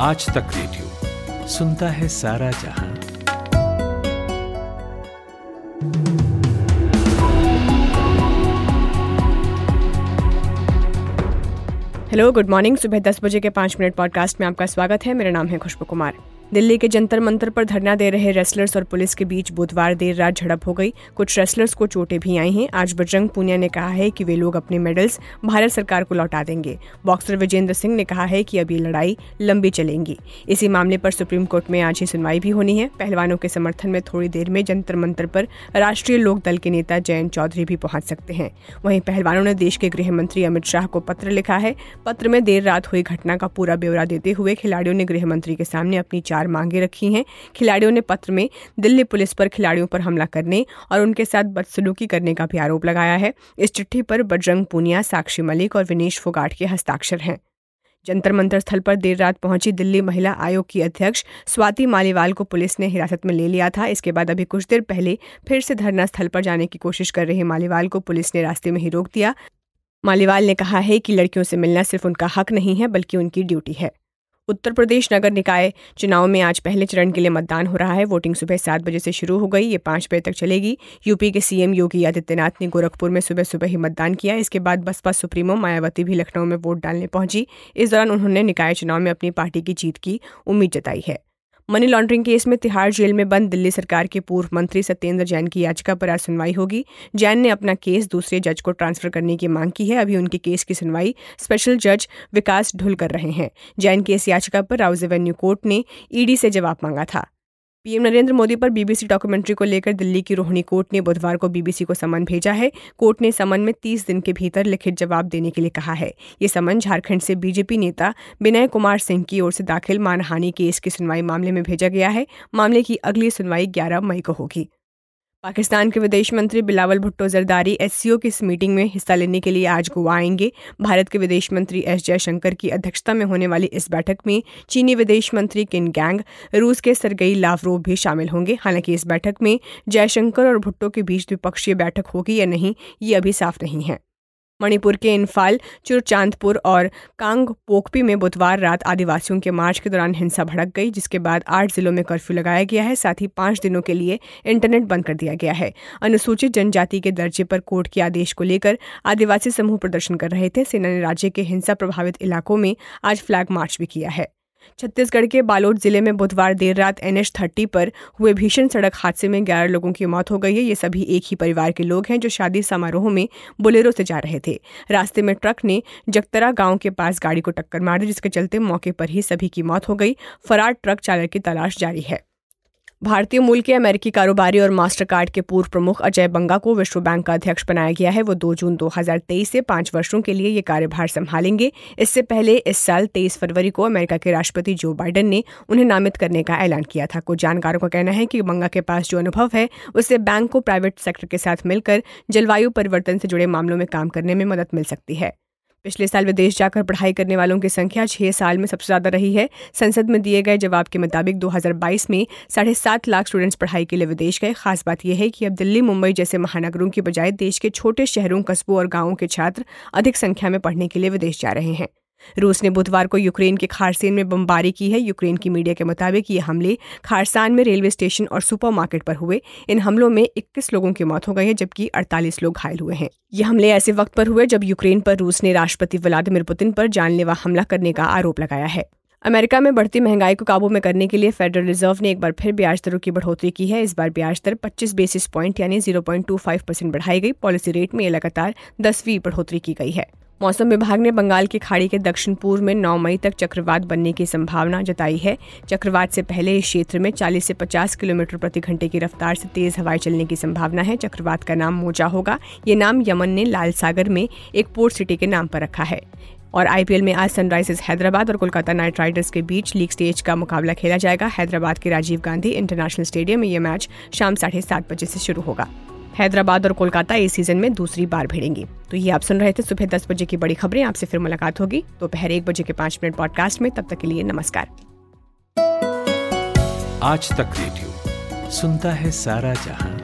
आज तक रेडियो सुनता है सारा जहाँ। हेलो गुड मॉर्निंग सुबह दस बजे के पाँच मिनट पॉडकास्ट में आपका स्वागत है। मेरा नाम है खुशबू कुमार। दिल्ली के जंतर मंतर पर धरना दे रहे रेसलर्स और पुलिस के बीच बुधवार देर रात झड़प हो गई। कुछ रेसलर्स को चोटें भी आई हैं। आज बजरंग पूनिया ने कहा है कि वे लोग अपने मेडल्स भारत सरकार को लौटा देंगे। बॉक्सर विजेंद्र सिंह ने कहा है कि अब ये लड़ाई लंबी चलेंगी। इसी मामले पर सुप्रीम कोर्ट में आज ही सुनवाई भी होनी है। पहलवानों के समर्थन में थोड़ी देर में जंतर मंतर पर राष्ट्रीय लोक दल के नेता जयंत चौधरी भी पहुँच सकते हैं। वहीं पहलवानों ने देश के गृह मंत्री अमित शाह को पत्र लिखा है। पत्र में देर रात हुई घटना का पूरा ब्यौरा देते हुए खिलाड़ियों ने गृह मंत्री के सामने अपनी चार मांगे रखी हैं। खिलाड़ियों ने पत्र में दिल्ली पुलिस पर खिलाड़ियों पर हमला करने और उनके साथ बदसलूकी करने का भी आरोप लगाया है। इस चिट्ठी पर बजरंग पूनिया, साक्षी मलिक और विनेश फोगाट के हस्ताक्षर हैं। जंतर मंतर स्थल पर देर रात पहुँची दिल्ली महिला आयोग की अध्यक्ष स्वाति मालीवाल को पुलिस ने हिरासत में ले लिया था। इसके बाद अभी कुछ देर पहले फिर से धरना स्थल पर जाने की कोशिश कर रहे मालीवाल को पुलिस ने रास्ते में ही रोक दिया। मालीवाल ने कहा है कि लड़कियों से मिलना सिर्फ़ उनका हक नहीं है, बल्कि उनकी ड्यूटी है। उत्तर प्रदेश नगर निकाय चुनाव में आज पहले चरण के लिए मतदान हो रहा है। वोटिंग सुबह सात बजे से शुरू हो गई। ये पाँच बजे तक चलेगी। यूपी के सीएम योगी आदित्यनाथ ने गोरखपुर में सुबह सुबह ही मतदान किया। इसके बाद बसपा सुप्रीमो मायावती भी लखनऊ में वोट डालने पहुँची। इस दौरान उन्होंने निकाय चुनाव में अपनी पार्टी की जीत की उम्मीद जताई है। मनी लॉन्ड्रिंग केस में तिहाड़ जेल में बंद दिल्ली सरकार के पूर्व मंत्री सत्येंद्र जैन की याचिका पर आज सुनवाई होगी। जैन ने अपना केस दूसरे जज को ट्रांसफ़र करने की मांग की है। अभी उनके केस की सुनवाई स्पेशल जज विकास ढुल कर रहे हैं। जैन की इस याचिका पर राउज एवेन्यू कोर्ट ने ईडी से जवाब मांगा था। पीएम नरेंद्र मोदी पर बीबीसी डॉक्यूमेंट्री को लेकर दिल्ली की रोहिणी कोर्ट ने बुधवार को बीबीसी को समन भेजा है। कोर्ट ने समन में 30 दिन के भीतर लिखित जवाब देने के लिए कहा है। ये समन झारखंड से बीजेपी नेता विनय कुमार सिंह की ओर से दाखिल मानहानि केस की सुनवाई मामले में भेजा गया है। मामले की अगली सुनवाई ग्यारह मई को होगी। पाकिस्तान के विदेश मंत्री बिलावल भुट्टो जरदारी एस की इस मीटिंग में हिस्सा लेने के लिए आज गोवा आएँगे। भारत के विदेश मंत्री एस जयशंकर की अध्यक्षता में होने वाली इस बैठक में चीनी विदेश मंत्री किन गैंग, रूस के सरगई लावरोव भी शामिल होंगे। हालाँकि इस बैठक में जयशंकर और भुट्टो के बीच द्विपक्षीय बैठक होगी या नहीं, ये अभी साफ़ नहीं है। मणिपुर के इन्फाल चुरचांदपुर और कांग पोकपी में बुधवार रात आदिवासियों के मार्च के दौरान हिंसा भड़क गई, जिसके बाद आठ जिलों में कर्फ्यू लगाया गया है। साथ ही पाँच दिनों के लिए इंटरनेट बंद कर दिया गया है। अनुसूचित जनजाति के दर्जे पर कोर्ट के आदेश को लेकर आदिवासी समूह प्रदर्शन कर रहे थे। सेना ने राज्य के हिंसा प्रभावित इलाकों में आज फ्लैग मार्च भी किया है। छत्तीसगढ़ के बालोद ज़िले में बुधवार देर रात एनएच थर्टी पर हुए भीषण सड़क हादसे में ग्यारह लोगों की मौत हो गई है। ये सभी एक ही परिवार के लोग हैं जो शादी समारोह में बुलेरो से जा रहे थे। रास्ते में ट्रक ने जगतरा गाँव के पास गाड़ी को टक्कर मार दी, जिसके चलते मौके पर ही सभी की मौत हो गई। फरार ट्रक चालक की तलाश जारी है। भारतीय मूल के अमेरिकी कारोबारी और मास्टर कार्ड के पूर्व प्रमुख अजय बंगा को विश्व बैंक का अध्यक्ष बनाया गया है। वो 2 जून 2023 से पाँच वर्षों के लिए ये कार्यभार संभालेंगे। इससे पहले इस साल 23 फरवरी को अमेरिका के राष्ट्रपति जो बाइडेन ने उन्हें नामित करने का ऐलान किया था। कुछ जानकारों का कहना है कि बंगा के पास जो अनुभव है, उससे बैंक को प्राइवेट सेक्टर के साथ मिलकर जलवायु परिवर्तन से जुड़े मामलों में काम करने में मदद मिल सकती है। पिछले साल विदेश जाकर पढ़ाई करने वालों की संख्या छह साल में सबसे ज़्यादा रही है। संसद में दिए गए जवाब के मुताबिक 2022 में साढ़े सात लाख स्टूडेंट्स पढ़ाई के लिए विदेश गए। खास बात यह है कि अब दिल्ली, मुंबई जैसे महानगरों की बजाय देश के छोटे शहरों, कस्बों और गाँवों के छात्र अधिक संख्या में पढ़ने के लिए विदेश जा रहे हैं। रूस ने बुधवार को यूक्रेन के खारसेन में बमबारी की है। यूक्रेन की मीडिया के मुताबिक ये हमले खारसान में रेलवे स्टेशन और सुपरमार्केट पर हुए। इन हमलों में 21 लोगों की मौत हो गई है, जबकि 48 लोग घायल हुए हैं। ये हमले ऐसे वक्त पर हुए जब यूक्रेन पर रूस ने राष्ट्रपति व्लादिमिर पुतिन पर जानलेवा हमला करने का आरोप लगाया है। अमेरिका में बढ़ती महँगाई को काबू में करने के लिए फेडरल रिज़र्व ने एक बार फिर ब्याज दरों की बढ़ोतरी की है। इस बार ब्याज दर 25 बेसिस पॉइंट यानी 0.25 परसेंट बढ़ाई गई। पॉलिसी रेट में लगातार दसवीं बढ़ोतरी की गई है। मौसम विभाग ने बंगाल की खाड़ी के दक्षिण पूर्व में 9 मई तक चक्रवात बनने की संभावना जताई है। चक्रवात से पहले इस क्षेत्र में 40 से 50 किलोमीटर प्रति घंटे की रफ्तार से तेज हवाएँ चलने की संभावना है। चक्रवात का नाम मोजा होगा। ये नाम यमन ने लाल सागर में एक पोर्ट सिटी के नाम पर रखा है। और आईपीएल में आज सनराइजर्स हैदराबाद और कोलकाता नाइट राइडर्स के बीच लीग स्टेज का मुकाबला खेला जाएगा। हैदराबाद के राजीव गांधी इंटरनेशनल स्टेडियम में यह मैच शाम साढ़े सात बजे से शुरू होगा। हैदराबाद और कोलकाता इस सीज़न में दूसरी बार भिड़ेंगी। तो ये आप सुन रहे थे सुबह दस बजे की बड़ी खबरें। आपसे फिर मुलाकात होगी। दोपहर तो एक बजे के पाँच मिनट पॉडकास्ट में। तब तक के लिए नमस्कार। आज तक रेडियो सुनता है सारा जहाँ।